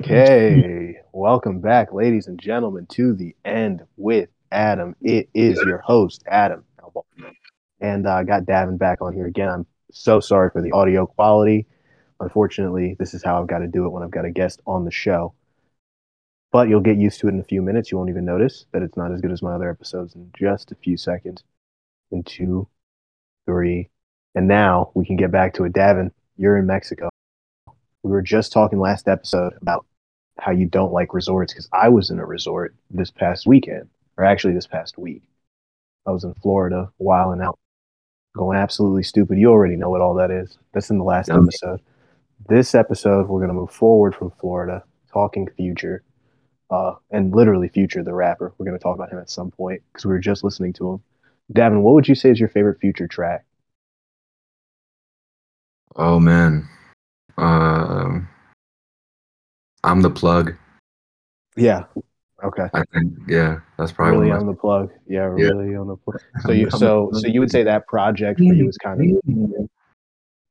Okay, welcome back, ladies and gentlemen, to the end with Adam. It is your host, Adam, and I uh, got Davin back on here again. I'm so sorry for the audio quality. Unfortunately, this is how I've got to do it when I've got a guest on the show. But you'll get used to it in a few minutes. You won't even notice that it's not as good as my other episodes in just a few seconds. In two, three, and now we can get back to it. Davin, you're in Mexico. We were just talking last episode about how you don't like resorts because I was in a resort this past weekend, or actually this past week. I was in Florida, wilding out, going absolutely stupid. You already know what all that is. That's in the last yeah. episode. This episode, we're going to move forward from Florida, talking future, uh, and literally future, the rapper. We're going to talk about him at some point because we were just listening to him. Davin, what would you say is your favorite future track? Oh man, uh, I'm the plug. Yeah. Okay. I think yeah, that's probably really on the plug. Yeah, really on the plug. So you so so you would say that project for you was kind of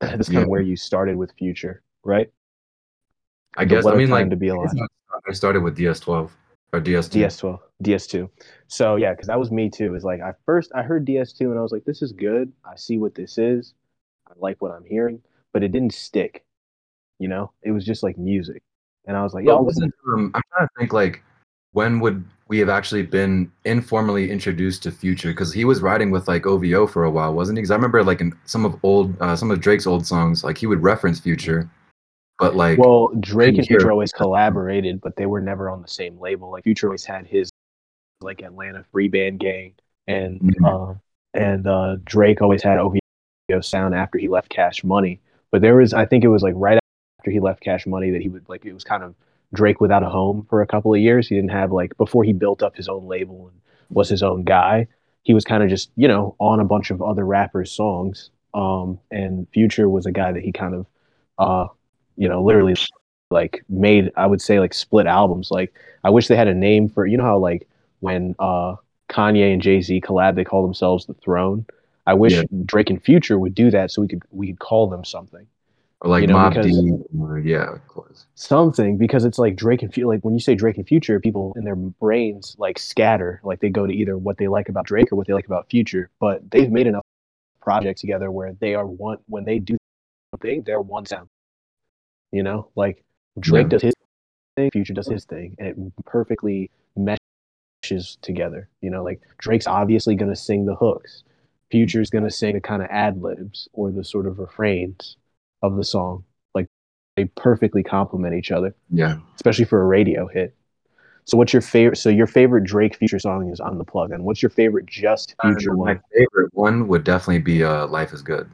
that's kind yeah. of where you started with Future, right? I the guess I mean like to be alive. I started with DS12 or DS2. DS12, DS2. So yeah, because that was me too. Is like I first I heard DS2 and I was like, this is good. I see what this is. I like what I'm hearing, but it didn't stick. You know, it was just like music, and I was like, yeah. um, I'm trying to think like when would we have actually been informally introduced to Future? Because he was writing with like OVO for a while, wasn't he? Because I remember like in some of old, uh, some of Drake's old songs, like he would reference Future, but like well, Drake and Future always collaborated, but they were never on the same label. Like Future always had his like Atlanta Free Band Gang, and mm-hmm. uh, and uh, Drake always had OVO sound after he left Cash Money. But there was, I think it was like right after he left Cash Money that he would like it was kind of Drake without a home for a couple of years. He didn't have like before he built up his own label and was his own guy. He was kind of just you know on a bunch of other rappers' songs. Um, and Future was a guy that he kind of, uh, you know, literally like made I would say like split albums. Like I wish they had a name for you know how like when uh Kanye and Jay Z collab, they call themselves the Throne. I wish yeah. Drake and Future would do that so we could we could call them something. Or like you know, Mob D, or, yeah, of course. Something because it's like Drake and Future. Like when you say Drake and Future, people in their brains like scatter. Like they go to either what they like about Drake or what they like about Future. But they've made enough projects together where they are one. When they do something, they're one sound. You know, like Drake yeah. does his thing, Future does his thing, and it perfectly meshes together. You know, like Drake's obviously going to sing the hooks. Future's going to sing the kind of ad libs or the sort of refrains of the song. Like they perfectly complement each other. Yeah. Especially for a radio hit. So what's your favorite? So your favorite Drake Future song is on the plug, and what's your favorite Just Future uh, one? My favorite one would definitely be uh, "Life Is Good."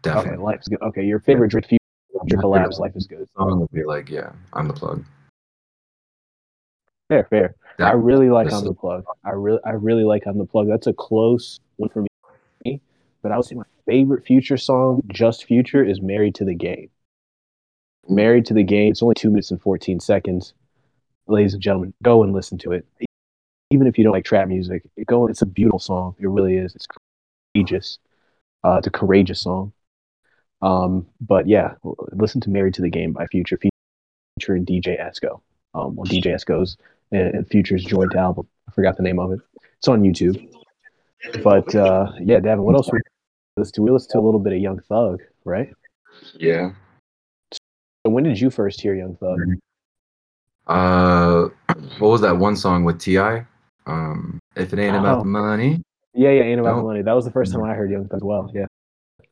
Definitely. Okay, Life is Good. Okay, your favorite Drake Future collabs, "Life Is Good." Song would be like, yeah, on the plug. Fair, fair. That, I really like on the plug. I really, I really like on the plug. That's a close one for me. But I would say my favorite Future song, just Future, is "Married to the Game." Married to the Game. It's only two minutes and fourteen seconds. Ladies and gentlemen, go and listen to it. Even if you don't like trap music, go. It's a beautiful song. It really is. It's courageous. Uh, it's a courageous song. Um, but yeah, listen to "Married to the Game" by Future, featuring DJ Esco. Um, DJ Esco's and Future's joint album. I forgot the name of it. It's on YouTube. But uh, yeah, Davin, what else? listen to? We listened to a little bit of Young Thug, right? Yeah. So when did you first hear Young Thug? Uh, what was that one song with T.I.? Um, if it ain't oh. about the money. Yeah, yeah, ain't about the money. That was the first time I heard Young Thug as well. Yeah.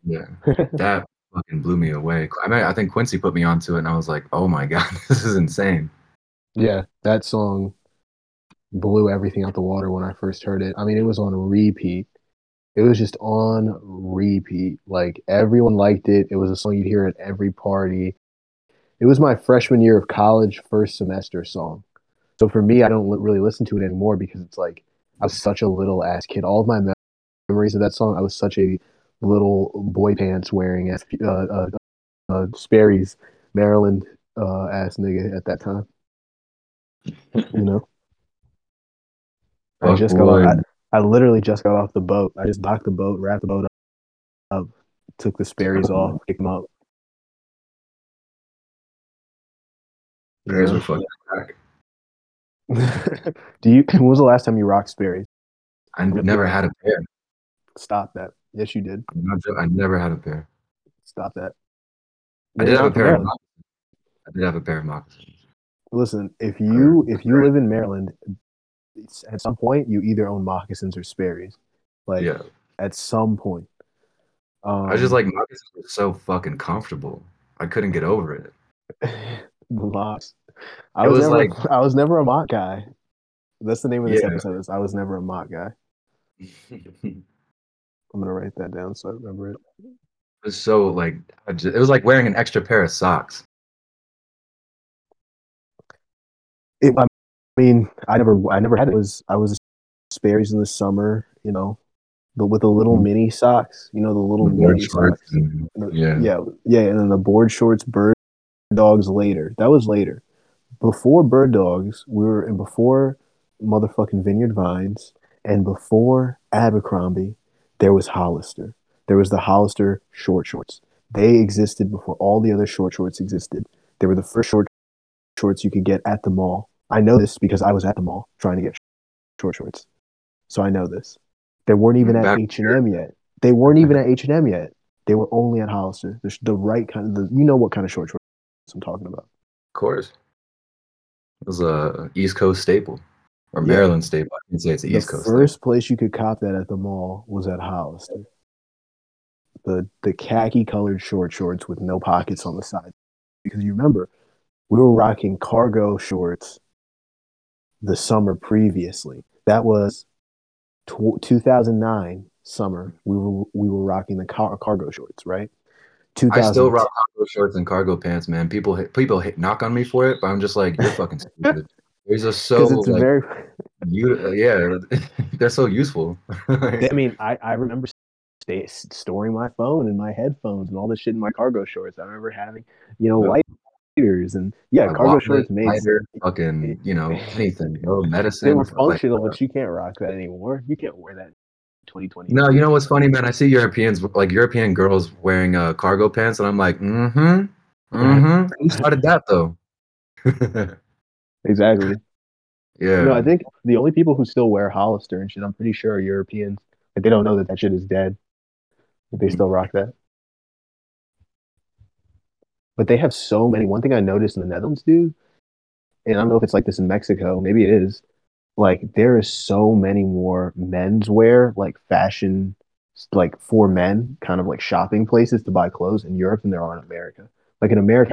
Yeah, that fucking blew me away. I mean, I think Quincy put me onto it, and I was like, "Oh my god, this is insane." Yeah, that song blew everything out the water when I first heard it. I mean, it was on repeat it was just on repeat. Like everyone liked it. It was a song you'd hear at every party. It was my freshman year of college, first semester song. So for me, I don't really listen to it anymore because it's like I was such a little ass kid. All of my memories of that song, I was such a little boy pants wearing ass, uh, uh, uh, Sperry's Maryland uh, ass nigga at that time. You know, I just go. I, literally just got off the boat. I just docked the boat, wrapped the boat up, took the Sperry's off, picked them up. Bears Yeah. were fucking back. Do you? When was the last time you rocked Sperry's? I never had a pair. Stop that. Yes, you did. I'm not joking, I never had a pair. Stop that. I did have a pair of moccasins. I did have a pair of moccasins. Listen, if you if you live in Maryland, at some point you either own moccasins or Sperry's. Like Yeah. at some point. Um, I just like moccasins were so fucking comfortable. I couldn't get over it. the mocks. I was, was never like- I was never a mock guy. That's the name of this Yeah. episode. Is I was never a mock guy. I'm gonna write that down so I remember it. It was so like I ju- it was like wearing an extra pair of socks. it. I mean, I never I never had it. it was I was Sperry's in the summer, you know, but with the little mini socks, you know, the little Mm-hmm. Board mini shorts socks. and- yeah. yeah, yeah, and then the board shorts, bird dogs later. That was later. Before bird dogs, we were and before motherfucking Vineyard Vines, and before Abercrombie, there was Hollister. There was the Hollister short shorts. They existed before all the other short shorts existed. They were the first short shorts you could get at the mall. I know this because I was at the mall trying to get short shorts, so I know this. They weren't even at H and M yet. They weren't even at H and M yet. They were only at Hollister. The, the right kind of the you know what kind of short shorts I'm talking about. Of course. It was a East Coast staple. Or Yeah. Maryland staple. I can say it's the East Coast. first place you could cop that at the mall was at Hollister. The the khaki colored short shorts with no pockets on the side. Because you remember, we were rocking cargo shorts the summer previously. That was tw- 2009 summer. We were we were rocking the car- cargo shorts, right? I still rock cargo shorts and cargo pants, man. People hit, people hit, knock on me for it, but I'm just like, you're fucking stupid. These are so it's like, very you, yeah, they're so useful. I mean, I, I remember stay, storing my phone and my headphones and all this shit in my cargo shorts. I remember having, you know, Yeah. And yeah, A cargo shorts made lighter, fucking, you know, anything, no medicine. they were like, functional, but you can't rock that anymore. You can't wear that 2020. No, you know what's funny, man? I see Europeans, like European girls wearing uh, cargo pants, and I'm like, mm-hmm, mm-hmm. Who started that though? exactly. yeah, No, I think the only people who still wear Hollister and shit, I'm pretty sure, are Europeans. Like they don't know that that shit is dead. But they Mhm. still rock that. But they have so many. One thing I noticed in the Netherlands, dude, and I don't know if it's like this in Mexico, maybe it is. Like there is so many more menswear, like fashion, like for men, kind of like shopping places to buy clothes in Europe than there are in America. Like in America,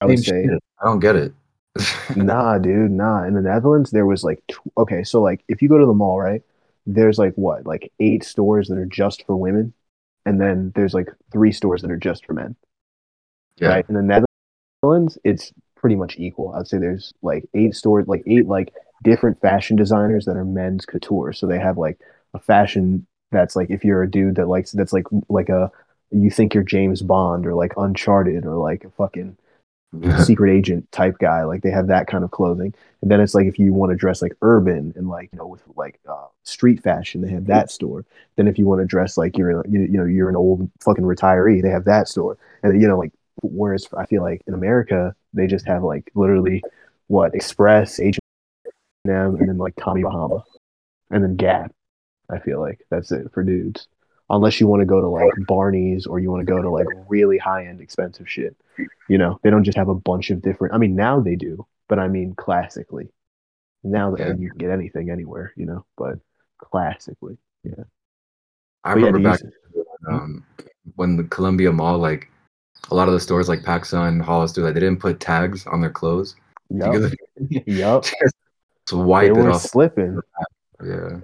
I would say shit. I don't get it. nah, dude, nah. In the Netherlands, there was like, tw- okay, so like if you go to the mall, right, there's like what, like eight stores that are just for women, and then there's like three stores that are just for men, yeah, right? In the Netherlands, it's pretty much equal. I'd say there's like eight stores, like eight like different fashion designers that are men's couture. So they have like a fashion that's like if you're a dude that likes that's like like a you think you're James Bond or like Uncharted or like a fucking secret agent type guy. Like they have that kind of clothing. And then it's like if you want to dress like urban and like you know with like uh, street fashion, they have that store. Then if you want to dress like you're you, you know you're an old fucking retiree, they have that store. And you know like whereas I feel like in America they just have like literally what Express, H and then like Tommy Bahama, and then Gap. I feel like that's it for dudes. Unless you want to go to like Barney's or you want to go to like really high end expensive shit. You know, they don't just have a bunch of different. I mean, now they do, but I mean, classically, now that Yeah. you can get anything anywhere, you know, but classically, yeah. I But remember you back um, when the Columbia Mall, like a lot of the stores, like PacSun, Hollister, like they didn't put tags on their clothes. Yup, yup, Just they wipe it were off. slipping. Yeah,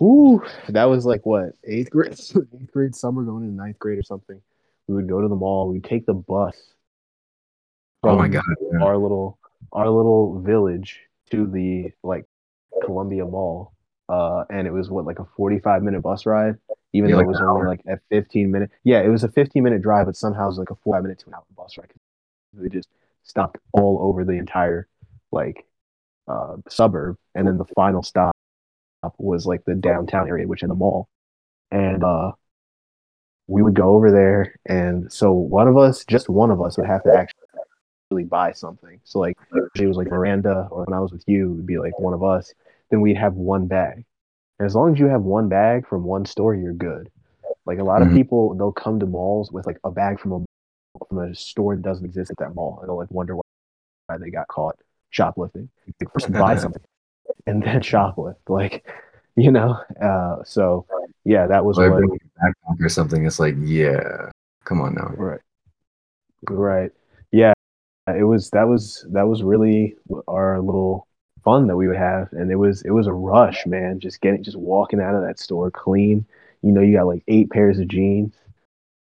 Ooh, that was like what eighth grade, eighth grade summer going into ninth grade or something. We would go to the mall. We'd take the bus. Oh my god. yeah. Our little, our little village to the like Columbia Mall, uh, and it was what like a forty-five minute bus ride, even Yeah, though like it was only hour. like a fifteen minute. Yeah, it was a fifteen minute drive, but somehow it was like a four minute to an hour bus ride. They just stopped all over the entire like uh, suburb, and then the final stop was like the downtown area, which in the mall, and uh, we would go over there, and so one of us, just one of us, would have to actually buy something. So like it was like Miranda, or when I was with you, it would be like one of us. Then we'd have one bag. And as long as you have one bag from one store, you're good. Like a lot Mhm. of people, they'll come to malls with like a bag from a from a store that doesn't exist at that mall, and they'll like wonder why they got caught shoplifting. Like, first buy something, and then shoplift. Like, you know. Uh, so yeah, that was Or what. backpack or something. It's like, yeah, come on now. Right. Right. Yeah. It was that was that was really our little fun that we would have, and it was it was a rush, man. Just getting just walking out of that store clean. You know, you got like eight pairs of jeans,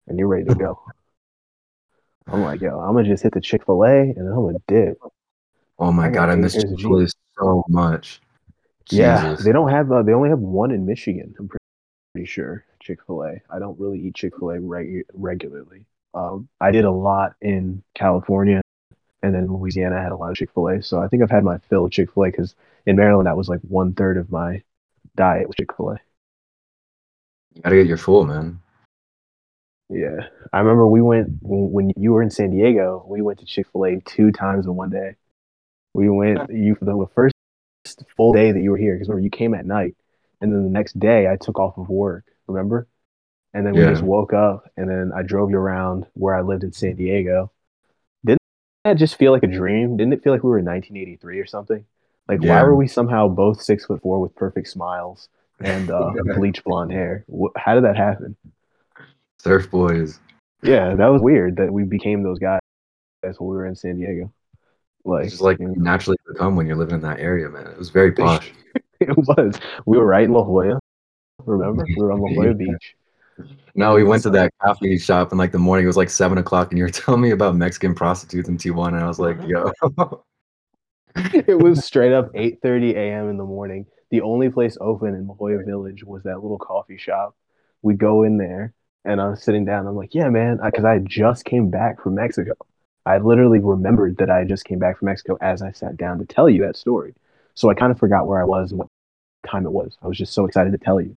and you're ready to go. I'm like, yo, I'm gonna just hit the Chick Fil A, and then I'm gonna dip. Oh my god, I miss Chick-fil-A so much. Yeah, they don't have. Uh, they only have one in Michigan. I'm pretty, sure Chick Fil A. I don't really eat Chick Fil A regu- regularly. Um, I did a lot in California, and then Louisiana had a lot of Chick Fil A. So I think I've had my fill of Chick Fil A because in Maryland that was like one third of my diet was Chick Fil A. You gotta get your full, man. Yeah, I remember we went when you were in San Diego. We went to Chick Fil A two times in one day. We went you for the first full day that you were here because remember you came at night, and then the next day I took off of work. Remember, and then we Yeah. just woke up, and then I drove you around where I lived in San Diego. That just feel like a dream? Didn't it feel like we were in 1983 or something? Like why were we somehow both six foot four with perfect smiles and uh, bleach blonde hair? How did that happen? Surf boys. Yeah, that was weird that we became those guys That's when we were in San Diego. Like, It's just like you you know, naturally become when you're living in that area, man. It was very posh. it was. We were right in La Jolla. Remember, we were on La Jolla Beach. No, we went to that coffee shop in like the morning. It was like seven o'clock, and you were telling me about Mexican prostitutes in Tijuana. And I was like, yo, It was straight up 8:30 a.m. in the morning. The only place open in La Jolla Village was that little coffee shop. We go in there, and I'm sitting down. I'm like, "Yeah, man," because I just came back from Mexico. I literally remembered that I just came back from Mexico as I sat down to tell you that story. So I kind of forgot where I was and what time it was. I was just so excited to tell you.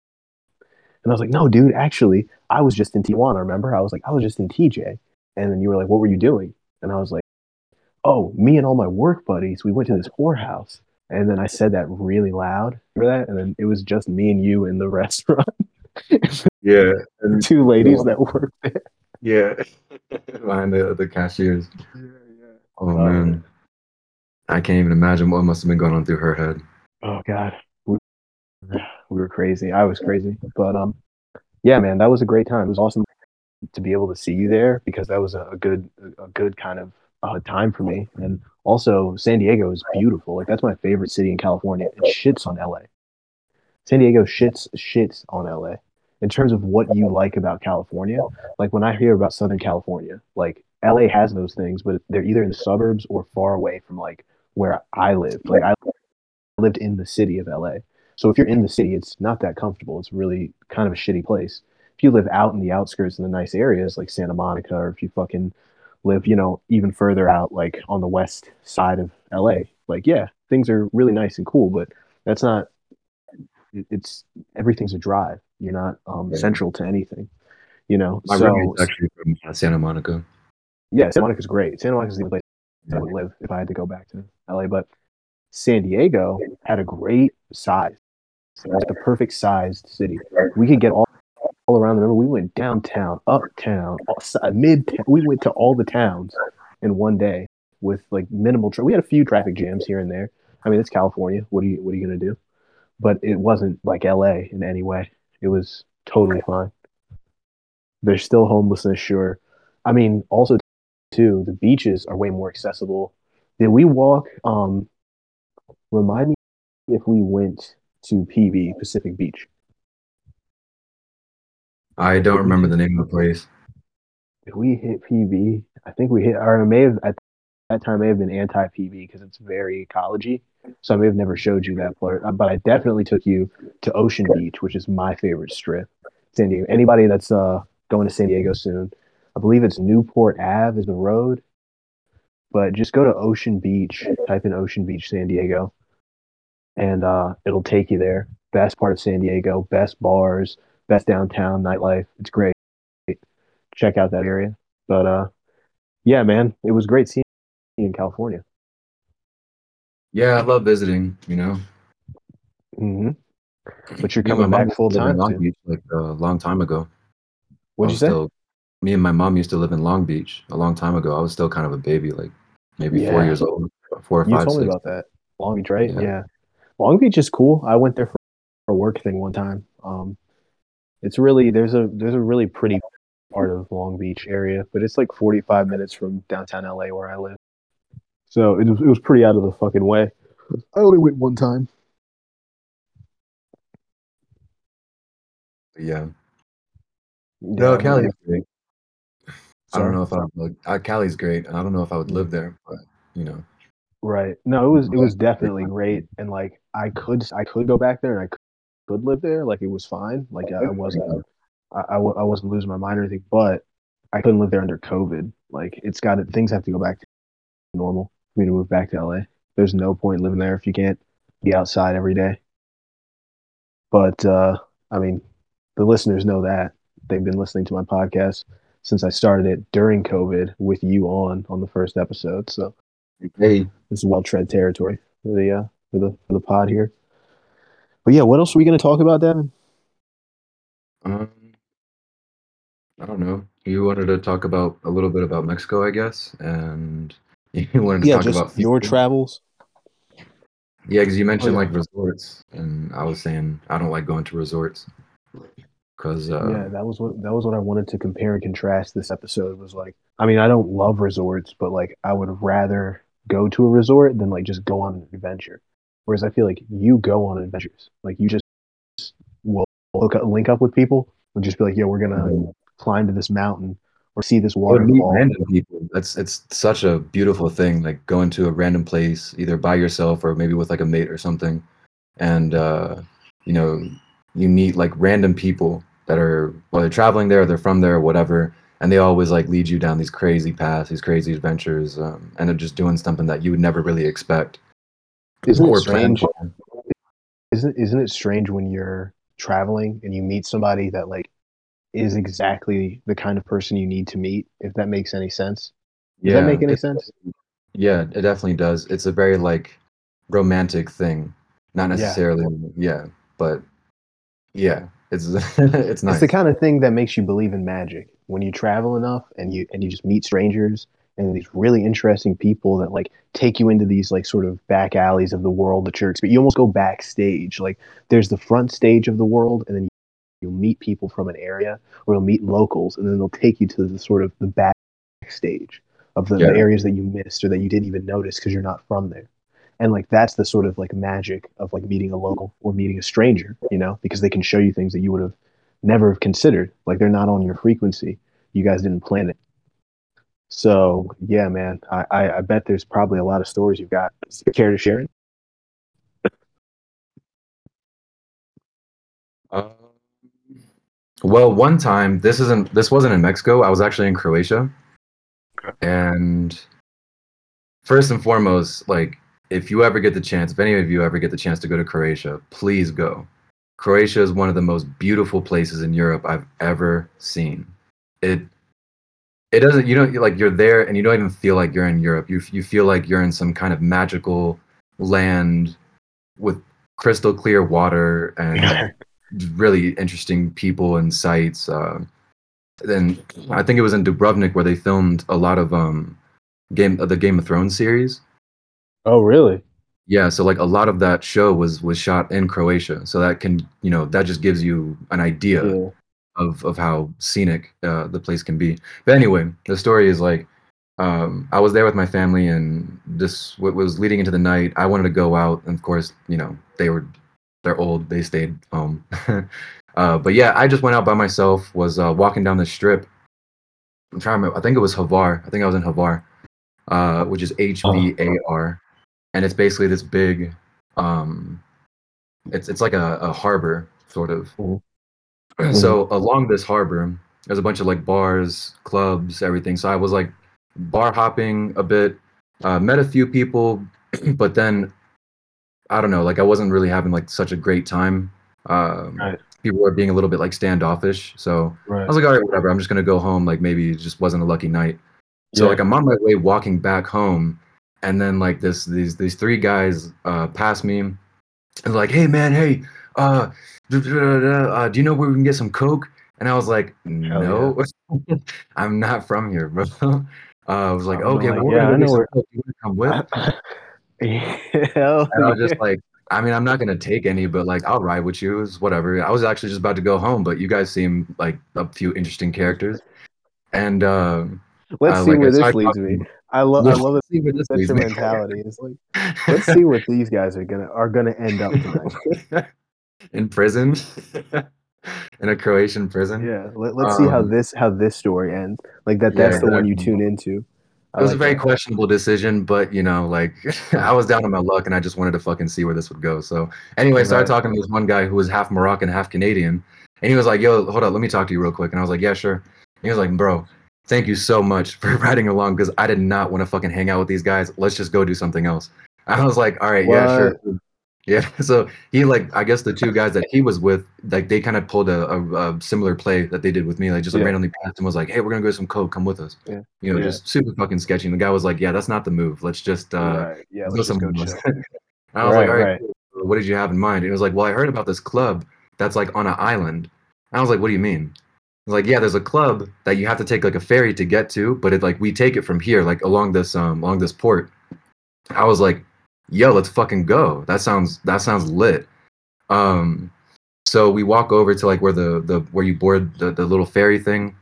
And I was like, no, dude, actually, I was just in Tijuana, remember? I was like, I was just in TJ. And then you were like, what were you doing? And I was like, oh, me and all my work buddies, we went to this whorehouse. And then I said that really loud. Remember that? And then it was just me and you in the restaurant. yeah, Two ladies that worked there. yeah, behind the the cashiers. Yeah, Oh Oh, man, um, I can't even imagine what must have been going on through her head. Oh God, we, we were crazy. I was crazy, but um, yeah, man, that was a great time. It was awesome to be able to see you there because that was a, a good, a good kind of uh, time for me. And also, San Diego is beautiful. Like that's my favorite city in California. It shits on LA. San Diego shits shits on LA in terms of what you like about California. Like when I hear about Southern California, like LA has those things, but they're either in the suburbs or far away from like where I live. Like I lived in the city of LA. So if you're in the city, it's not that comfortable. It's really kind of a shitty place. If you live out in the outskirts in the nice areas like Santa Monica, or if you fucking live, you know, even further out, like on the west side of LA, like yeah, things are really nice and cool, but that's not. It's everything's a drive. You're not um, Yeah. central to anything, you know. My so actually from uh, Santa Monica. yeah, Santa Monica's great. Santa Monica's the only place I would live if I had to go back to LA. But San Diego had a great size. It was the perfect sized city. We could get all, all around. Remember, we went downtown, uptown, mid. We went to all the towns in one day with like minimal. Tra- we had a few traffic jams here and there. I mean, it's California. What are you What are you gonna do? But it wasn't like LA in any way. It was totally fine. There's still homelessness, sure. I mean, also too, the beaches are way more accessible. Did we walk? Um, remind me if we went to PB Pacific Beach. I don't remember the name of the place. Did we hit PB? I think we hit, or it may have at that time may have been anti PB because it's very ecology. So I may have never showed you that part, Uh, but I definitely took you to Ocean Beach, which is my favorite strip. San Diego. Anybody that's uh going to San Diego soon, I believe it's Newport Ave is the road. But just go to Ocean Beach, type in Ocean Beach, San Diego, and uh, it'll take you there. Best part of San Diego, best bars, best downtown nightlife. It's great. Check out that area. But uh, yeah, man, it was great seeing you in California. Yeah, I love visiting. You know, hmm But you're Me and my coming back full time Long. Beach like a long time ago. What'd you say? still, me and my mom used to live in Long Beach a long time ago. I was still kind of a baby, like maybe four years old, four or you five, told me about that. Long Beach, right? Yeah. Yeah. Long Beach is cool. I went there for a work thing one time. Um, it's really there's a there's a really pretty part of Long Beach area, but it's like 45 minutes from downtown LA where I live. So it was, it was pretty out of the fucking way. I only went one time. Yeah. Yeah, No, I Cali's great. I don't know if I would like. Uh, Cali's great. I don't know if I would live there, but you know. Right. No, it was it was definitely great, and like I could I could go back there and I could, could live there. Like it was fine. Like I wasn't I, I, I wasn't losing my mind or anything, but I couldn't live there under COVID. Like it's got to things have to go back to normal for me to move back to LA. There's no point living there if you can't be outside every day. But uh, I mean, the listeners know that they've been listening to my podcast since I started it during COVID with you on on the first episode. So Hey, this is well tread territory for the uh, for the for the pod here. But yeah, what else are we going to talk about, Davin? um, I don't know. You wanted to talk about a little bit about Mexico, I guess, and you wanted to Yeah, talk about your travels. Yeah, because you mentioned yeah. like resorts, and I was saying I don't like going to resorts because uh, yeah, that was what that was what I wanted to compare and contrast. This episode was like, I mean, I don't love resorts, but like, I would rather go to a resort than like just go on an adventure. Whereas I feel like you go on adventures, like you just will look up, link up with people and just be like, "Yo, we're gonna climb to this mountain or see this waterfall." random people. That's it's such a beautiful thing. Like going to a random place, either by yourself or maybe with like a mate or something, and uh, you know, you meet like random people that are well, they're traveling there, they're from there, or whatever, and they always like lead you down these crazy paths, these crazy adventures, um, and they're just doing something that you would never really expect. Isn't it strange? Isn't isn't it strange when you're traveling and you meet somebody that like is exactly the kind of person you need to meet? If that makes any sense. Does that make any sense? Yeah, it definitely does. It's a very like romantic thing. Not Yeah. necessarily, yeah, but yeah, it's it's nice. It's the kind of thing that makes you believe in magic when you travel enough and you and you just meet strangers and these really interesting people that like take you into these like sort of back alleys of the world that you're experiencing. You almost go backstage. Like there's the front stage of the world, and then you'll meet people from an area, or you'll meet locals, and then they'll take you to the sort of the backstage of the, Yeah. the areas that you missed or that you didn't even notice because you're not from there. And like that's the sort of like magic of like meeting a local or meeting a stranger, you know, because they can show you things that you would have never have considered. Like they're not on your frequency. You guys didn't plan it. So yeah, man, I, I, I bet there's probably a lot of stories you've got. Care to share it? Um, well, one time this isn't this wasn't in Mexico. I was actually in Croatia, and first and foremost, like if you ever get the chance, if any of you ever get the chance to go to Croatia, please go. Croatia is one of the most beautiful places in Europe I've ever seen. It it doesn't you don't like you're there and you don't even feel like you're in Europe. You you feel like you're in some kind of magical land with crystal clear water and really interesting people and sites. Uh, then I think it was in Dubrovnik where they filmed a lot of um game of the Game of Thrones series. oh, really? Yeah, so like a lot of that show was was shot in Croatia. So that can you know that just gives you an idea Yeah. of of how scenic uh, the place can be. But anyway, the story is like um, I was there with my family, and this what was leading into the night. I wanted to go out, and of course, you know they were they're old. They stayed home. uh, but yeah, I just went out by myself. Was uh, walking down the strip. I'm trying to remember. I think it was Hvar. I think I was in Hvar, uh, which is H V A R, and it's basically this big. Um, it's it's like a, a harbor sort of. Mhm. So along this harbor, there's a bunch of like bars, clubs, everything. So I was like bar hopping a bit, uh, met a few people, but then I don't know, like I wasn't really having like such a great time. Um, Right. People were being a little bit like standoffish. So I was like, all right, whatever. I'm just gonna go home. Like maybe it just wasn't a lucky night. So Yeah. like I'm on my way walking back home, and then like this these these three guys uh pass me and like hey man hey uh, uh do you know where we can get some coke? And i was like no i'm not from here bro. Uh, i was like okay like, well, yeah, we're I gonna know where- Coke. You come with? Hell and i was yeah. just like i mean i'm not gonna take any but like i'll ride with you. It's whatever. I was actually just about to go home but you guys seem like a few interesting characters. And um let's uh, see like, where this leads me. I love I love it. see where this That's your mentality. It's like let's see what these guys are gonna are gonna end up tonight. in prison in a croatian prison Yeah, let, let's see how Um, this how this story ends. Like that. yeah, That's the one you tune into. I it was like a very that. questionable decision but you know like i was down on my luck and i just wanted to fucking see where this would go so anyway i started talking to this one guy who was half moroccan half canadian and he was like yo hold up let me talk to you real quick and i was like yeah sure and he was like bro thank you so much for riding along because i did not want to fucking hang out with these guys let's just go do something else i was like all right yeah sure yeah so he like i guess the two guys that he was with like they kind of pulled a, a, a similar play that they did with me like just like, Yeah. randomly passed and was like hey we're gonna go to some coke come with us Yeah. you know Yeah. just super fucking sketchy and the guy was like yeah that's not the move let's just uh right. Yeah. let's go just go somewhere else." i was like all right, right. cool. what did you have in mind and he was like well i heard about this club that's like on an island and i was like what do you mean like yeah there's a club that you have to take like a ferry to get to but it like we take it from here like along this um along this port. I was like yo let's fucking go. That sounds that sounds lit. Um so we walk over to like where the the where you board the, the little ferry thing.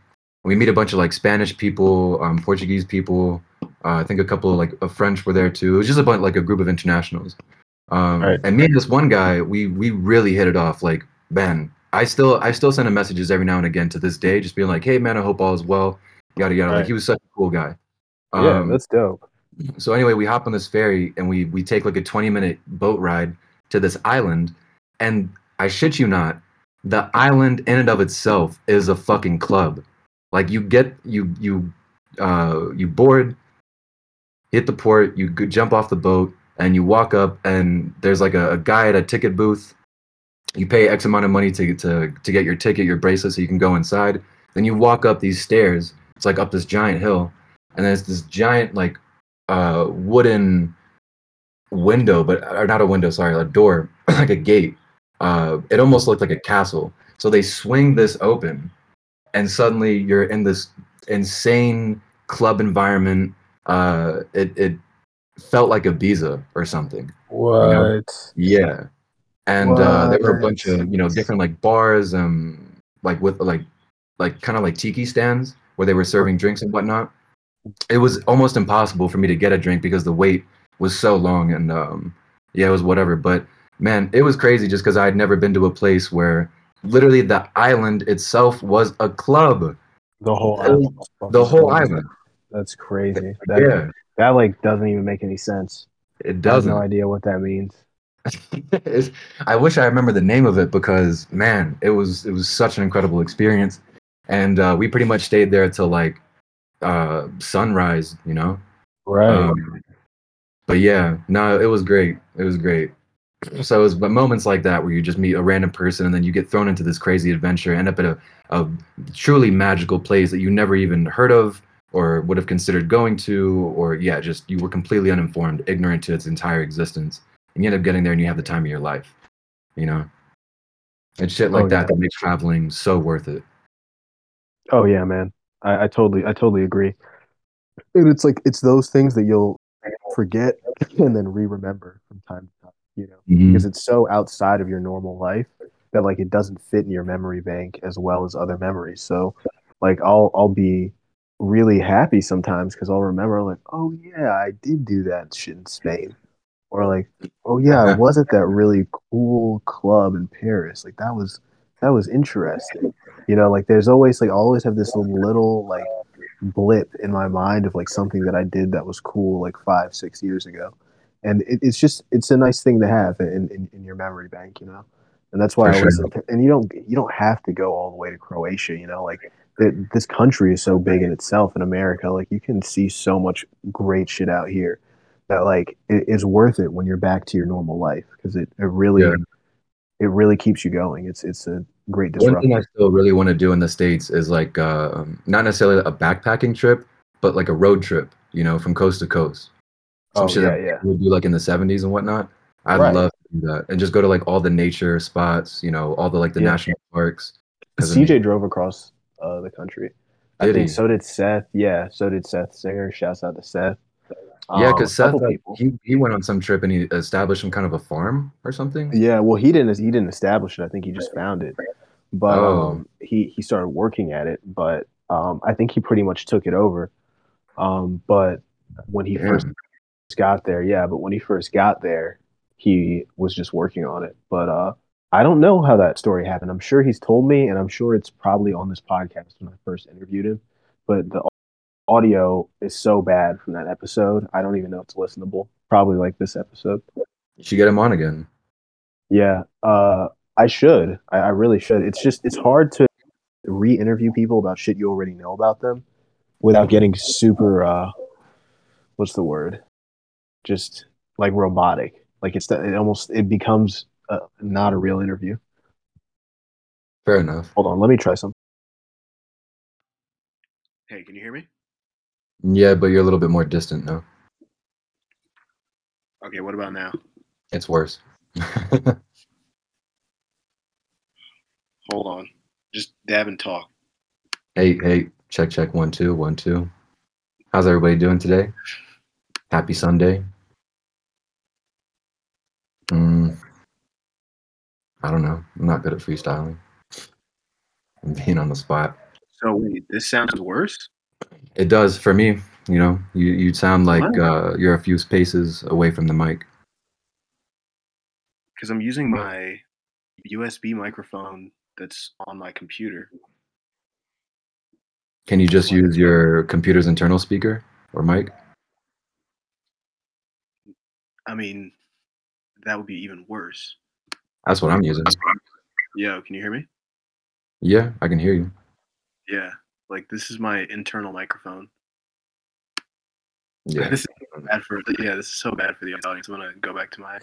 We meet a bunch of like spanish people um portuguese people. Uh, i think a couple of like of french were there too. It was just a bunch like a group of internationals. Um Right. and me and this one guy we we really hit it off like man i still i still send him messages every now and again to this day just being like hey man i hope all is well yada yada like he was such a cool guy yeah, Um, that's dope. so anyway, we hop on this ferry and we we take like a 20 minute boat ride to this island, and I shit you not, the island in and of itself is a fucking club. Like you get you you uh you board, hit the port, you jump off the boat, and you walk up, and there's like a, a guy at a ticket booth. You pay X amount of money to to to get your ticket, your bracelet, so you can go inside. Then you walk up these stairs. It's like up this giant hill, and there's this giant like uh wooden window but or not a window sorry a door like a gate uh it almost looked like a castle so they swing this open and suddenly you're in this insane club environment uh it it felt like ibiza or something What? yeah and uh there were a bunch of you know different like bars um like with like like kind of like tiki stands where they were serving drinks and whatnot it was almost impossible for me to get a drink because the wait was so long and um yeah it was whatever but man it was crazy just because i had never been to a place where literally the island itself was a club The whole island. the whole island That's crazy. That, yeah that like doesn't even make any sense. it I have doesn't no idea what that means. I wish I remember the name of it because man, it was it was such an incredible experience, and uh, we pretty much stayed there till like uh, sunrise, you know. Right. Um, but yeah, no, it was great. It was great. So it was but moments like that where you just meet a random person and then you get thrown into this crazy adventure, end up at a, a truly magical place that you never even heard of or would have considered going to, or yeah, just you were completely uninformed, ignorant to its entire existence. And you end up getting there and you have the time of your life. You know? And shit like Oh, that yeah. that makes traveling so worth it. Oh yeah, man. I, I totally I totally agree. And it's like it's those things that you'll forget and then re-remember from time to time, you know, Mhm. because it's so outside of your normal life that like it doesn't fit in your memory bank as well as other memories. So like I'll I'll be really happy sometimes because I'll remember like, oh yeah, I did do that shit in Spain. Or like, oh yeah, I was at that really cool club in Paris. Like that was that was interesting. You know, like there's always like I always have this little like blip in my mind of like something that I did that was cool like five, six years ago. And it, it's just it's a nice thing to have in, in, in your memory bank, you know. And that's why For I always sure. and you don't you don't have to go all the way to Croatia, you know, like this country is so big in itself in America. Like you can see so much great shit out here that like it is worth it when you're back to your normal life because it, it really Yeah. it really keeps you going. It's it's a great One thing I still really want to do in the States is like uh, not necessarily a backpacking trip, but like a road trip, you know, from coast to coast. some Oh, shit yeah, that yeah. we would do like in the 70s and whatnot. I'd Right. love to do that and just go to like all the nature spots, you know, all the like the Yeah. national parks. I CJ mean, drove across uh, the country. I think so did Seth. Yeah, so did Seth Singer. Shouts out to Seth. Yeah, Um, because a Seth uh, he he went on some trip and he established some kind of a farm or something. Yeah, well, he didn't. He didn't establish it. I think he just found it. But Oh. um, he he started working at it. But um, I think he pretty much took it over. Um, but when he Damn. first got there, yeah. But when he first got there, he was just working on it. But uh, I don't know how that story happened. I'm sure he's told me, and I'm sure it's probably on this podcast when I first interviewed him. But the audio is so bad from that episode. I don't even know if it's listenable. Probably like this episode. You should get him on again. Yeah, uh, I should. I, I really should. It's just it's hard to re-interview people about shit you already know about them without getting super. Uh, what's the word? Just like robotic. Like it's it almost it becomes uh, not a real interview. Fair enough. Hold on, let me try something. Hey, can you hear me? Yeah, but you're a little bit more distant now. Okay, what about now? It's worse. Hold on. Just dab and talk. hey, hey, check, check, one, two, one, two. How's everybody doing today? Happy Sunday. Mm, I don't know. I'm not good at freestyling. I'm being on the spot. So wait, this sounds worse. It does for me. You know, you you sound like Wow. uh, you're a few spaces away from the mic. because I'm using my USB microphone that's on my computer. Can you just use your computer's internal speaker or mic? I mean, that would be even worse. That's what I'm using. Yo, can you hear me? Yeah, I can hear you. Yeah, like this is my internal microphone. Yeah. This is bad for yeah, this is so bad for the audience. I'm gonna go back to my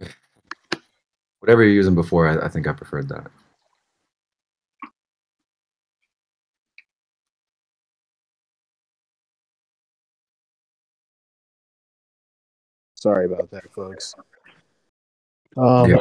Whatever you're using before, I, I think I preferred that. Sorry about that, folks. Um, Yeah.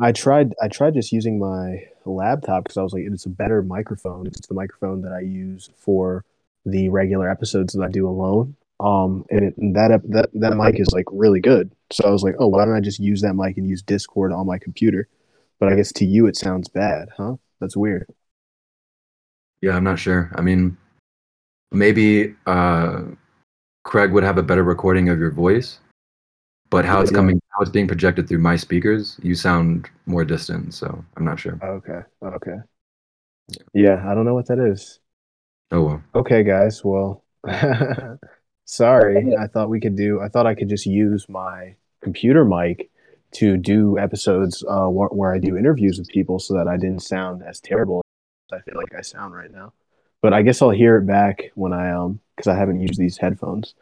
I tried. I tried just using my laptop because I was like, it's a better microphone. It's the microphone that I use for the regular episodes that I do alone. Um, and, it, and that that that mic is like really good. So I was like, oh, why don't I just use that mic and use Discord on my computer? But I guess to you it sounds bad, huh? That's weird. Yeah, I'm not sure. I mean, maybe uh, Craig would have a better recording of your voice, but how it's Yeah. coming, how it's being projected through my speakers, you sound more distant. So I'm not sure. Okay. Okay. Yeah, I don't know what that is. Oh well. Okay, guys. Well, sorry. I thought we could do. I thought I could just use my computer mic to do episodes uh, where, where I do interviews with people, so that I didn't sound as terrible as I feel like I sound right now. But I guess I'll hear it back when I um because I haven't used these headphones.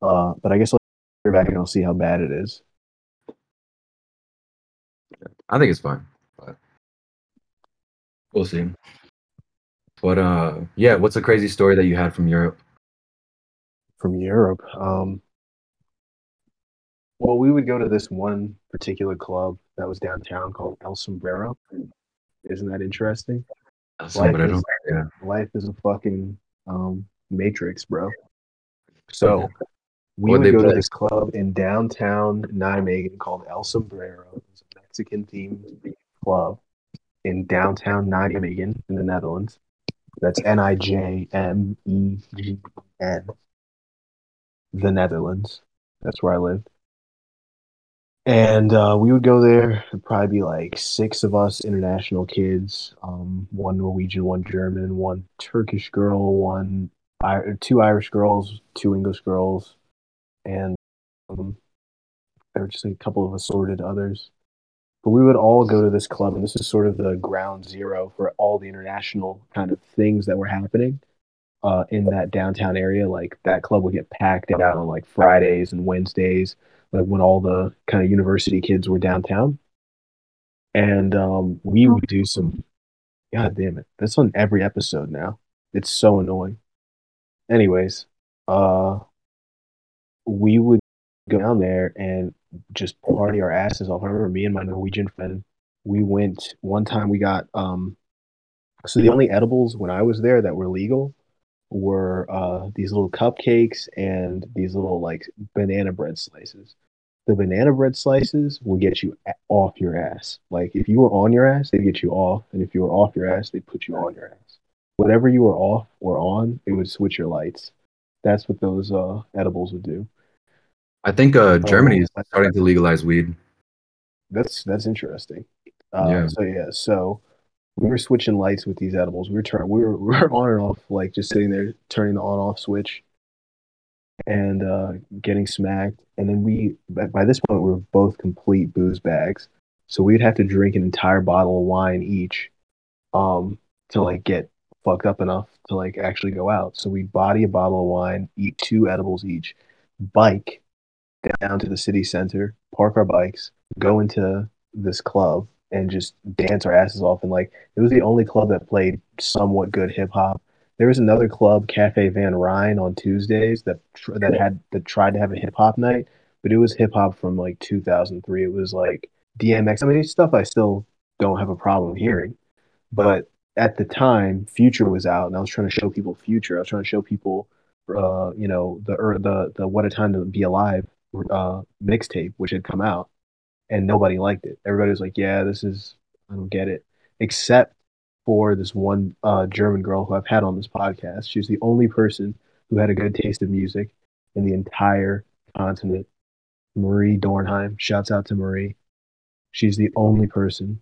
Uh, but I guess I'll hear it back and I'll see how bad it is. I think it's fine, but we'll see. But uh, yeah, what's a crazy story that you had from Europe? from Europe. Um, well, we would go to this one particular club that was downtown called El Sombrero. Isn't that interesting? Sombrero. is- Yeah. Life is a fucking um, matrix, bro. So we would they go to this club in downtown Nijmegen called El Sombrero. It was a Mexican themed club in downtown Nijmegen in the Netherlands. That's N I J M E G N. The Netherlands. That's where I lived. And uh, we would go there. There'd probably be like six of us international kids. Um, one Norwegian, one German, one Turkish girl, one two Irish girls, two English girls, and um, there were just a couple of assorted others. But we would all go to this club, and this is sort of the ground zero for all the international kind of things that were happening uh, in that downtown area. Like that club would get packed out on like Fridays and Wednesdays, like when all the kind of university kids were downtown. And um, we would do some. God damn it! That's on every episode now. It's so annoying. Anyways, uh, we would go down there and just party our asses off. I remember me and my Norwegian friend, we went one time. We got um, so the only edibles when I was there that were legal were uh these little cupcakes and these little like banana bread slices. The banana bread slices will get you off your ass. Like if you were on your ass, they get you off, and if you were off your ass, they put you on your ass. Whatever you were off or on, it would switch your lights. That's what those uh edibles would do. I think uh, Germany is Oh. starting to legalize weed. That's that's interesting. Uh, Yeah. So yeah, so we were switching lights with these edibles. We were turn we were we were on and off, like just sitting there turning the on off switch, and uh, getting smacked. And then we by, by this point we were both complete booze bags, so we'd have to drink an entire bottle of wine each, um, to like get fucked up enough to like actually go out. So we'd body a bottle of wine, eat two edibles each, bike down to the city center, park our bikes, go into this club and just dance our asses off. And like it was the only club that played somewhat good hip hop. There was another club, Cafe Van Ryn, on Tuesdays that tr- that had that tried to have a hip hop night, but it was hip hop from like 2003. It was like DMX. I mean, it's stuff I still don't have a problem hearing, but at the time, Future was out, and I was trying to show people Future. I was trying to show people, uh, you know, the the the What a Time to Be Alive uh, mixtape, which had come out, and nobody liked it. Everybody was like, "Yeah, this is I don't get it," except for this one uh, German girl who I've had on this podcast. She's the only person who had a good taste of music in the entire continent. Marie Dornheim. Shouts out to Marie. She's the only person.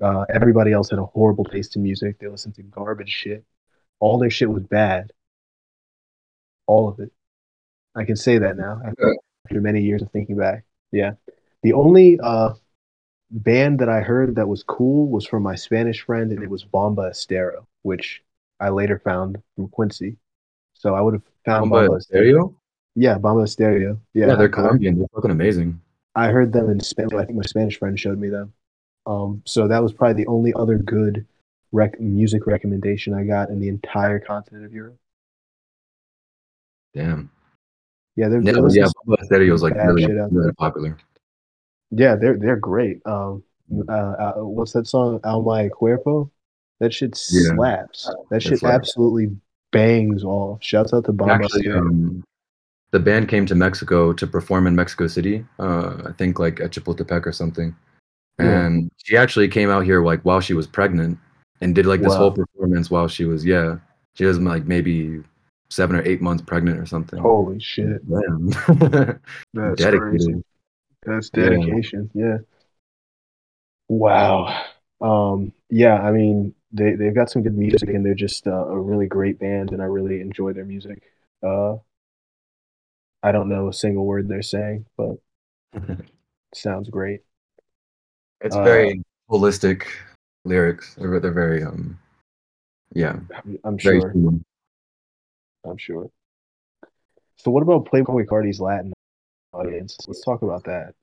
Uh, everybody else had a horrible taste in music. They listened to garbage shit. All their shit was bad. All of it. I can say that now after, after many years of thinking back. Yeah. The only uh, band that I heard that was cool was from my Spanish friend, and it was Bomba Estéreo, which I later found from Quincy. So I would have found Bomba Bomba, Estéreo. Yeah, Bomba Estéreo. Yeah, Yeah, they're Colombian. They're fucking amazing. I heard them in Spanish. I think my Spanish friend showed me them. Um, so that was probably the only other good rec- music recommendation I got in the entire continent of Europe. Damn. Yeah, they're, Yeah, they're yeah, listening- Bomba Stereo is like really, really popular. yeah, they're they're great. Um, uh, uh, what's that song? Al My Cuerpo. That shit Yeah. slaps. That shit slaps. absolutely bangs off. Shouts out to Actually, um, the band came to Mexico to perform in Mexico City. Uh, I think like at Chapultepec or something. Yeah. And she actually came out here like while she was pregnant and did like this Wow. whole performance while she was yeah. She was like maybe seven or eight months pregnant or something. Holy shit, Damn. that's Dedicated. crazy. That's dedication. Yeah. Wow. Um, yeah, I mean, they they've got some good music and they're just uh, a really great band and I really enjoy their music. Uh, I don't know a single word they're saying, but sounds great. it's Uh, very holistic lyrics. They're, they're very um yeah, I'm, I'm sure. I'm sure. So what about Playboi Carti's Latin audience? Let's talk about that.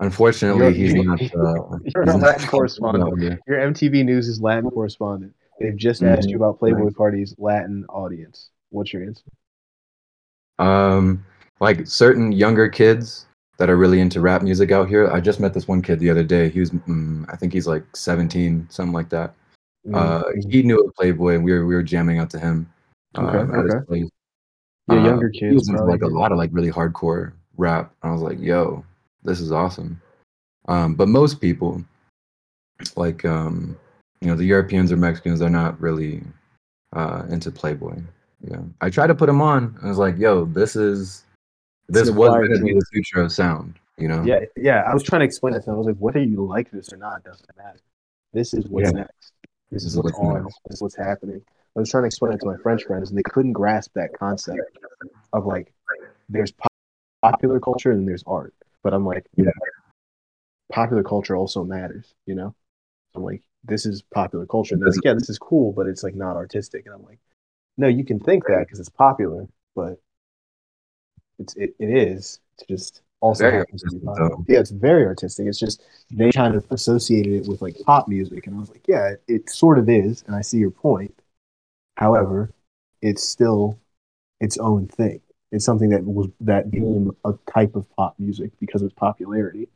Unfortunately, he's not. Uh, you're a Latin correspondent. Your MTV News is Latin correspondent. They've just asked Mhm. you about Playboi. Carti's Latin audience. What's your answer? Um, like certain younger kids that are really into rap music out here. I just met this one kid the other day. He was, mm, I think he's like 17, something like that. Uh, Mhm. he knew a Playboi, and we were we were jamming out to him. Um, Okay, okay. yeah, uh, younger kids. probably. like a lot of like really hardcore rap. I was like, yo, this is awesome. Um, but most people, like um, you know, the Europeans or Mexicans, they're not really uh, into Playboi. Yeah, I tried to put him on. I was like, yo, this is this was going to be the future of sound. You know? Yeah, yeah. I was trying to explain it to them. I was like, whether you like this or not doesn't matter. This is what's Yeah. next. This This is is what's what's on. next. This is what's happening. I was trying to explain it to my French friends, and they couldn't grasp that concept of like, there's pop- popular culture and there's art. But I'm like, Yeah. popular culture also matters, you know? I'm like, this is popular culture. And like, yeah, this is cool, but it's like not artistic. And I'm like, no, you can think that because it's popular, but it's it, it is. It's just also Very happens to be popular. Yeah, it's very artistic. It's just they kind of associated it with like pop music, and I was like, yeah, it, it sort of is, and I see your point. However, it's still its own thing. It's something that was that became a type of pop music because of its popularity,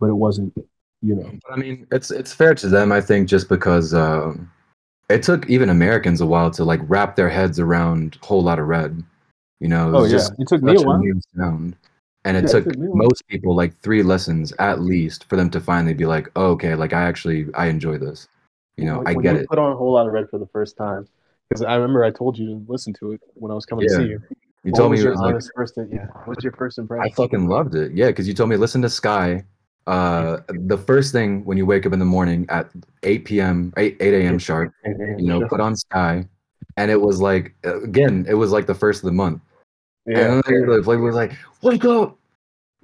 but it wasn't, you know. But I mean, it's it's fair to them, I think, just because um, it took even Americans a while to like wrap their heads around Whole Lotta Red. You know, it Oh yeah, it took me a while. sound. And it Yeah, it took took a while. most people like three lessons at least for them to finally be like, oh, okay, like I actually I enjoy this. You know, When- I get you it. Put on a whole lot of red for the first time because I remember I told you to listen to it when I was coming to see you. You What told me was it your was like first. Yeah, what's your first impression? I fucking loved it. Yeah, because you told me listen to Sky. Uh, the first thing when you wake up in the morning at 8 p.m. 8 8 a.m. sharp, you know, put on Sky, and it was like again, it was like the first of the month. yeah. And then the flavor was like, "Wake up!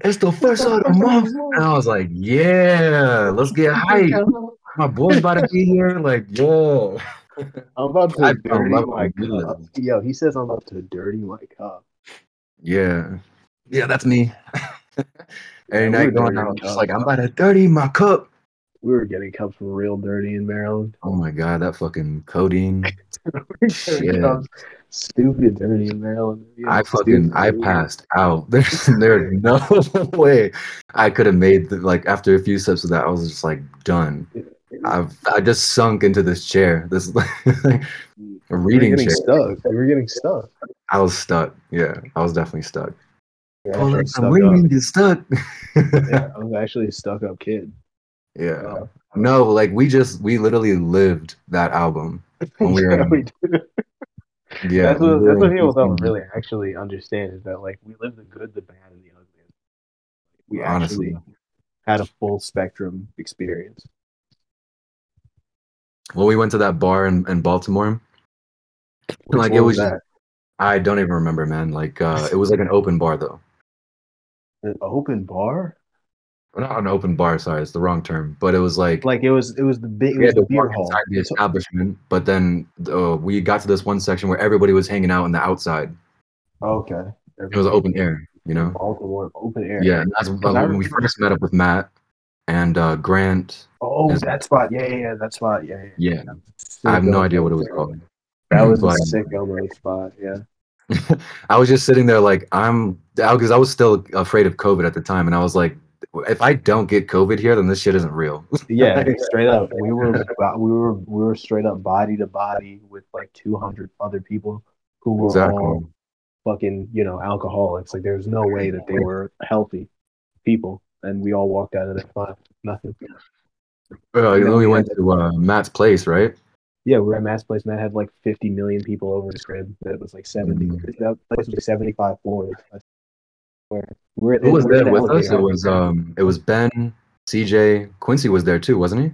It's the first of the month." And I was like, "Yeah, let's get hype. My boy's about to be here." Like, yeah. I'm about to in dirty my cup. Yo, he says I'm about to dirty my cup. Yeah. Yeah, that's me. Every night going out, just like I'm about to dirty my cup. We were getting cups real dirty in Maryland. Oh my god, that fucking codeine. Shit. cups stupid dirty in Maryland. I fucking I passed out. There's there's no way I could have made the, like after a few sips of that, I was just like done. I've I just sunk into this chair. This were reading getting chair. stuck. We were getting stuck. I was stuck. Yeah, I was definitely stuck. Were Oh, like stuck I'm reading, get stuck. Yeah, I was actually a stuck up kid. yeah. No, like we just we literally lived that album when we were Yeah, we yeah. that's what, that's what people don't really actually understand is that like we live the good, the bad, and the ugly. We Honestly. actually had a full spectrum experience. When we went to that bar in, in Baltimore, like it was that I don't even remember, man. Like uh it was like an open bar though. an open bar. Well, not an open bar, sorry, it's the wrong term. But it was like, Like it was, it was the big, it was the beer hall. inside the establishment, but then uh, we got to this one section where everybody was hanging out on the outside. Okay, It was open air, you know. Baltimore open air. Yeah, that's when we first met up with Matt and uh, Grant. Oh, that spot. Yeah, yeah, yeah, that spot. Yeah, yeah. Yeah, I have no idea what it was called. That was But- a sick Elmo spot. Yeah. I was just sitting there like I'm because I was still afraid of COVID at the time, and I was like, if I don't get COVID here, then this shit isn't real. Yeah, straight up. We were we were we were straight up body to body with like 200 other people who were exactly. all fucking, you know, alcoholics. Like there's no way that they were healthy people and we all walked out of there fine. Nothing. Well, And then then we we went to uh, Matt's place, right? Yeah, we were at Matt's place. Matt had like 50 million people over his crib. That was like 70. Mhm. That place was like 75 floors. I swear. We We're Who was we were in there with us? It was um, it was Ben, CJ, Quincy was there too, wasn't he?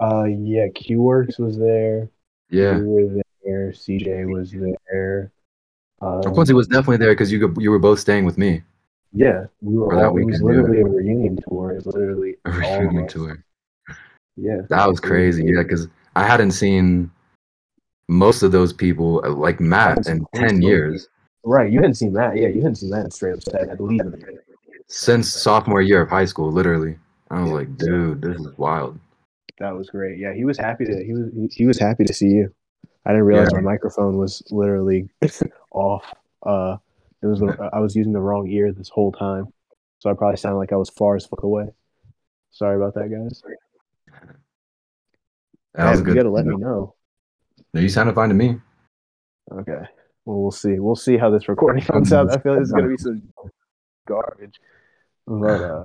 Uh, yeah, Q Works was there. Yeah. We were there. CJ was there. Um, Quincy was definitely there because you you were both staying with me. Yeah, we were For that all. It was yeah. literally a reunion tour. It was literally A reunion tour. Yeah, That was crazy. Yeah, because I hadn't seen most of those people uh, like Matt in ten years right. You hadn't seen that. Yeah, you hadn't seen that straight up set at least. since sophomore year of high school. Literally, I was like, dude, this is wild. That was great. Yeah, he was happy to. He was. He, he was happy to see you. I didn't realize Yeah. my microphone was literally off. Uh, it was. The, I was using the wrong ear this whole time, so I probably sounded like I was far as fuck away. Sorry about that, guys. That was Yeah, good. you gotta let me know. No, you sounded fine to me. Okay. Well, we'll see. We'll see how this recording comes out. I feel like is gonna be some garbage. But uh,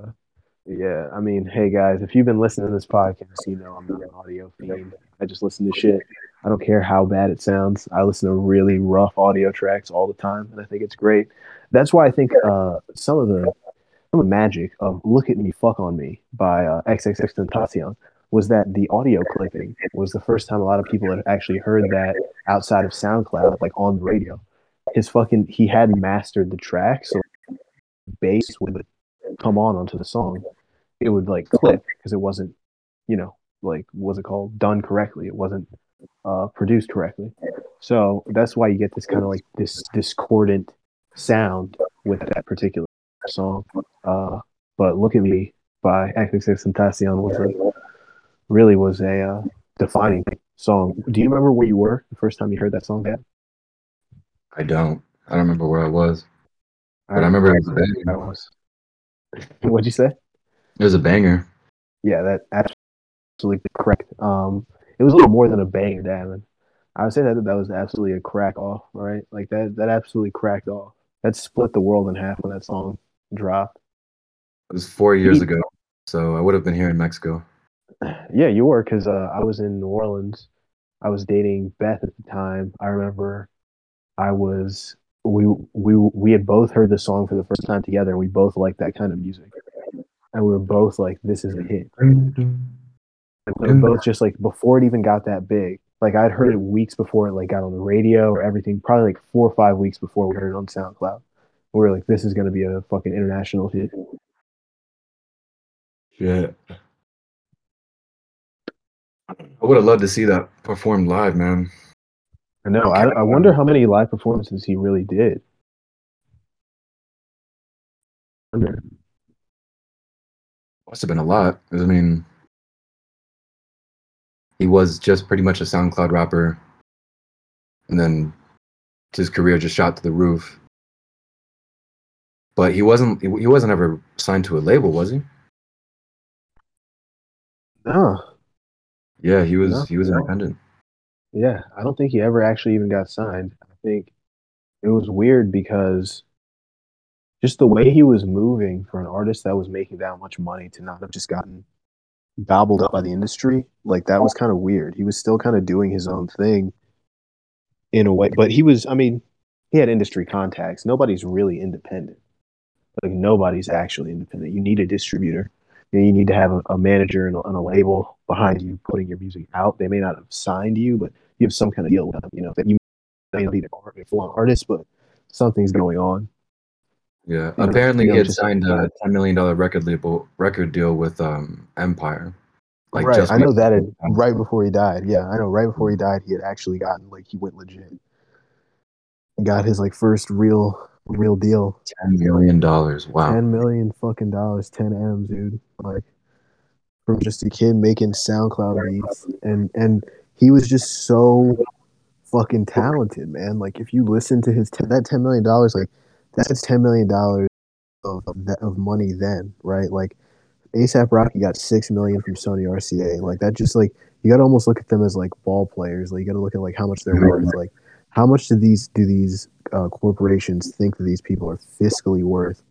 yeah. I mean, hey guys, if you've been listening to this podcast, you know I'm not an audio fiend. I just listen to shit. I don't care how bad it sounds. I listen to really rough audio tracks all the time, and I think it's great. That's why I think uh, some of the some of the magic of "Look at Me, Fuck on Me" by uh, XXX Tentacion was that the audio clipping was the first time a lot of people had actually heard that outside of SoundCloud, like on the radio. His fucking he hadn't mastered the track, so bass would come on onto the song. It would like clip because it wasn't, you know, like was it called, done correctly. It wasn't uh, produced correctly. So that's why you get this kind of like this discordant sound with that particular song. Uh, but look at me by XXX Tentacion was a, really was a uh, defining song. Do you remember where you were the first time you heard that song? Dad? I don't. I don't remember where I was, but I, don't remember it was a I banger. was. What'd you say? It was a banger. Yeah, that absolutely correct. Um, it was a little more than a banger, Davin. I would say that that was absolutely a crack off, right? Like that that absolutely cracked off. That split the world in half when that song dropped. It was four years He- ago, so I would have been here in Mexico. Yeah, you were because uh, I was in New Orleans. I was dating Beth at the time. I remember I was we we we had both heard the song for the first time together, and we both liked that kind of music, and we were both like, "This is a hit." We were both just like before it even got that big. Like I'd heard it weeks before it like got on the radio or everything. Probably like four or five weeks before we heard it on SoundCloud. We were like, "This is going to be a fucking international hit." Yeah. I would have loved to see that performed live, man. I know. I, I wonder how many live performances he really did. Must have been a lot. I mean, he was just pretty much a SoundCloud rapper, and then his career just shot to the roof. But he wasn't. He wasn't ever signed to a label, was he? No, Yeah, he was. No. He was independent. Yeah, I don't think he ever actually even got signed. I think it was weird because just the way he was moving for an artist that was making that much money to not have just gotten gobbled up by the um, industry, like that was kind of weird. He was still kind of doing his own thing in a way, but he was, I mean, he had industry contacts. Nobody's really independent. Like nobody's actually independent. You need a distributor. You, need to have a, a manager and a, and a label behind you putting your music out. They may not have signed you, but you have some kind of deal with them. You know that you may not be art- full artist, but something's going on. Yeah. You Apparently, know, he had signed a ten million dollar record label record deal with um Empire. right, just I know that had, right before he died. Yeah, I know. Right before he died, he had actually gotten like he went legit. and Got his like first real real deal. Ten million dollars. Wow. Ten million fucking dollars, ten m's, dude. Like from just a kid making SoundCloud beats, and and he was just so fucking talented, man. Like if you listen to his ten, that ten million dollars, like that's ten million dollars of of, money then, right? Like ASAP Rocky got six million from Sony RCA. Like that, just like you got to almost look at them as like ball players. Like you got to look at like how much they're worth. Like how much do these do these uh, corporations think that these people are fiscally worth?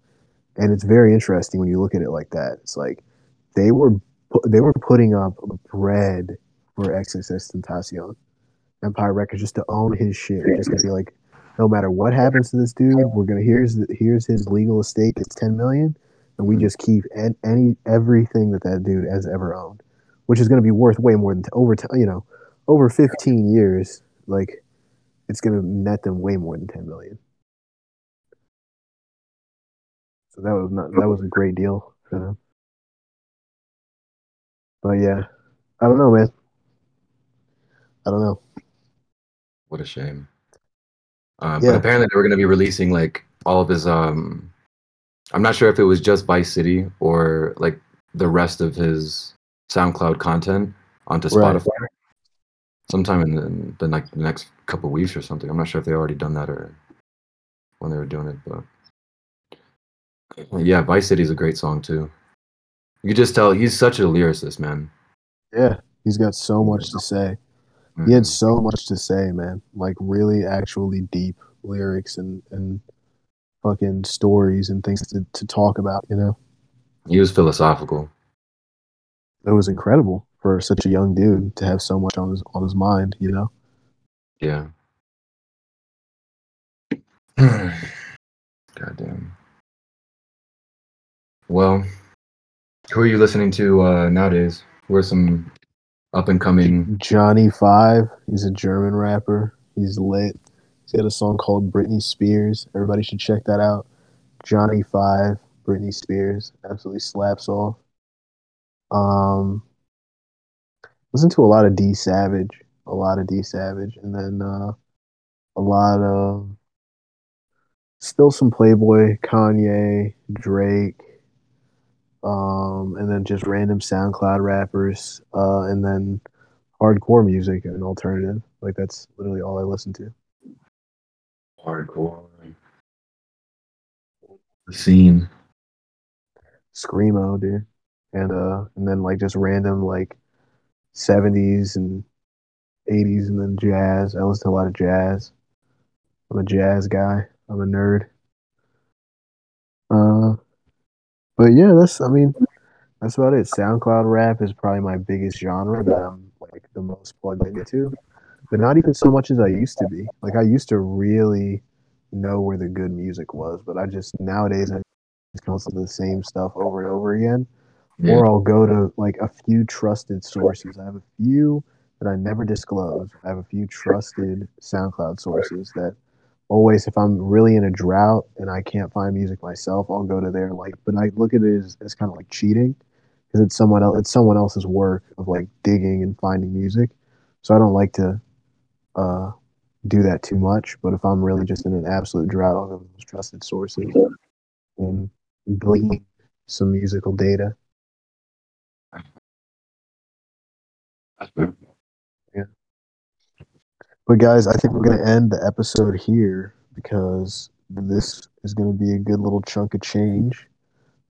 And it's very interesting when you look at it like that. It's like they were they were putting up bread for XXX Tentacion, Empire Records, just to own his shit. Just to be like, no matter what happens to this dude, we're gonna here's the, here's his legal estate. It's ten million, and we mm-hmm. just keep an, any everything that that dude has ever owned, which is gonna be worth way more than t- over t- you know over fifteen years. Like it's gonna net them way more than ten million. So that was not that was a great deal for them. But yeah, I don't know, man. I don't know. What a shame. Uh, Yeah. But apparently they were going to be releasing like all of his. Um, I'm not sure if it was just Vice City or like the rest of his SoundCloud content onto Right. Spotify. Sometime in the, in the like the next couple weeks or something. I'm not sure if they already done that or when they were doing it, but yeah, Vice City is a great song too. You just tell he's such a lyricist, man. Yeah, he's got so much to say. He had Mhm. so much to say, man. Like really, actually deep lyrics and and fucking stories and things to, to talk about. You know, He was philosophical. it was incredible for such a young dude to have so much on his on his mind. You know, Yeah. Goddamn. Well, who are you listening to uh, nowadays? Who are some up and coming? Johnny Five. He's a German rapper. He's lit. He's got a song called Britney Spears. Everybody should check that out. Johnny Five, Britney Spears, absolutely slaps off. Um, listen to a lot of D Savage, a lot of D Savage, and then uh, a lot of still some Playboi, Kanye, Drake, um, and then just random SoundCloud rappers, uh, and then hardcore music and alternative. Like that's literally all I listen to. Hardcore. The scene. screamo, dude, and uh, and then like just random like '70s and '80s, and then jazz. I listen to a lot of jazz. I'm a jazz guy. I'm a nerd. Uh, but yeah, that's I mean, that's about it. SoundCloud rap is probably my biggest genre that I'm like the most plugged into, but not even so much as I used to be. Like I used to really know where the good music was, but I just nowadays I just listen to the same stuff over and over again. Yeah. Or I'll go to like a few trusted sources. I have a few that I never disclose. I have a few trusted SoundCloud sources that always, if I'm really in a drought and I can't find music myself, I'll go to there. Like, but I look at it as, as kind of like cheating because it's someone else. It's someone else's work of like digging and finding music. So I don't like to uh, do that too much. But if I'm really just in an absolute drought, I'll go to those trusted sources and glean some musical data. But guys, I think we're gonna end the episode here because this is gonna be a good little chunk of change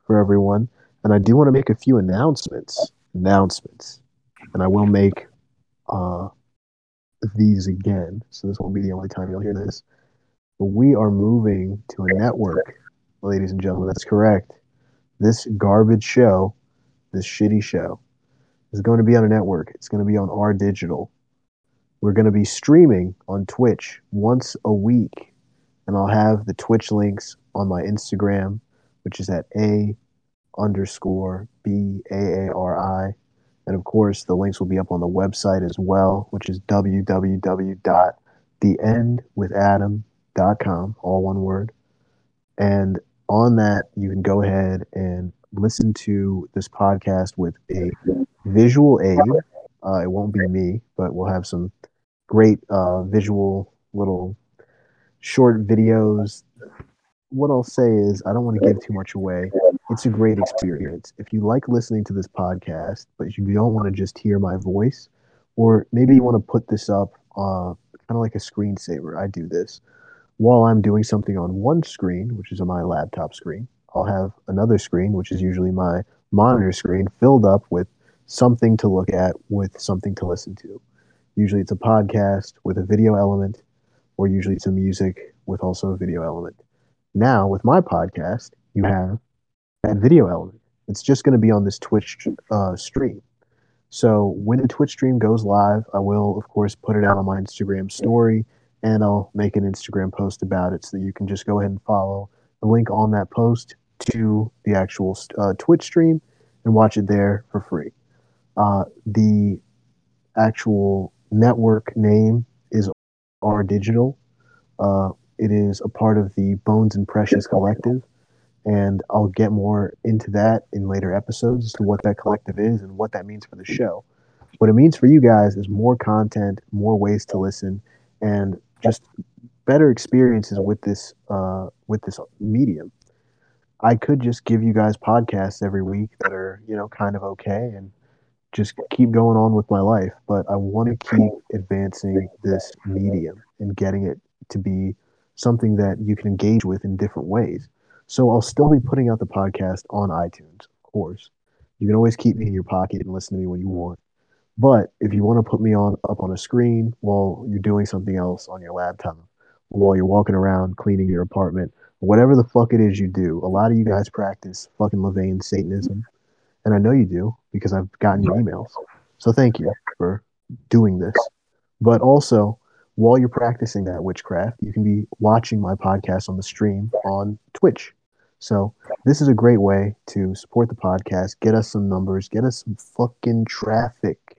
for everyone. And I do want to make a few announcements. Announcements. And I will make uh, these again. So this won't be the only time you'll hear this. But we are moving to a network, ladies and gentlemen. That's correct. This garbage show, this shitty show, is going to be on a network. It's going to be on our digital. We're going to be streaming on Twitch once a week. And I'll have the Twitch links on my Instagram, which is at A underscore B A A R I. And of course, the links will be up on the website as well, which is www.theendwithadam.com, all one word. And on that, you can go ahead and listen to this podcast with a visual aid. Uh, it won't be me, but we'll have some great uh, visual little short videos. What I'll say is, I don't want to give too much away. It's a great experience. If you like listening to this podcast, but you don't want to just hear my voice, or maybe you want to put this up uh, kind of like a screensaver, I do this while I'm doing something on one screen, which is on my laptop screen. I'll have another screen, which is usually my monitor screen, filled up with something to look at, with something to listen to. Usually it's a podcast with a video element, or usually it's a music with also a video element. Now, with my podcast, you have that video element. It's just going to be on this Twitch uh, stream. So when the Twitch stream goes live, I will, of course, put it out on my Instagram story and I'll make an Instagram post about it so that you can just go ahead and follow the link on that post to the actual uh, Twitch stream and watch it there for free. Uh, the actual network name is R Digital. Uh, it is a part of the Bones and Precious Collective, and I'll get more into that in later episodes as to what that collective is and what that means for the show. What it means for you guys is more content, more ways to listen, and just better experiences with this uh, with this medium. I could just give you guys podcasts every week that are you know kind of okay and just keep going on with my life, but I want to keep advancing this medium and getting it to be something that you can engage with in different ways. So I'll still be putting out the podcast on iTunes, of course. You can always keep me in your pocket and listen to me when you want. But if you want to put me on up on a screen while you're doing something else on your laptop, while you're walking around cleaning your apartment, whatever the fuck it is you do, a lot of you guys practice fucking LaVeyan Satanism. And I know you do because I've gotten your emails. So thank you for doing this. But also, while you're practicing that witchcraft, you can be watching my podcast on the stream on Twitch. So this is a great way to support the podcast, get us some numbers, get us some fucking traffic,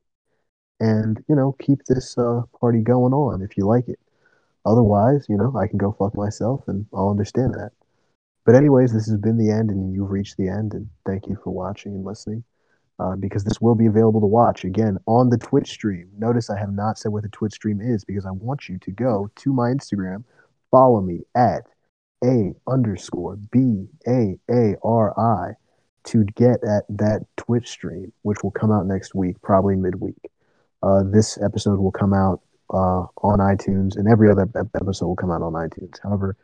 and you know keep this uh, party going on if you like it. Otherwise, you know I can go fuck myself, and I'll understand that. But anyways, this has been the end, and you've reached the end, and thank you for watching and listening. Uh, because this will be available to watch again on the Twitch stream. Notice I have not said what the Twitch stream is because I want you to go to my Instagram, follow me at a underscore b a a r i to get at that Twitch stream, which will come out next week, probably midweek. Uh, this episode will come out uh, on iTunes, and every other episode will come out on iTunes. However,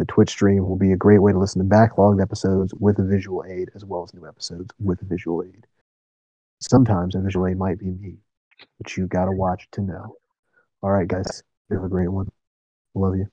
The Twitch stream will be a great way to listen to backlogged episodes with a visual aid, as well as new episodes with a visual aid. Sometimes a might be me, but you gotta watch to know. All right, guys, have a great one. Love you.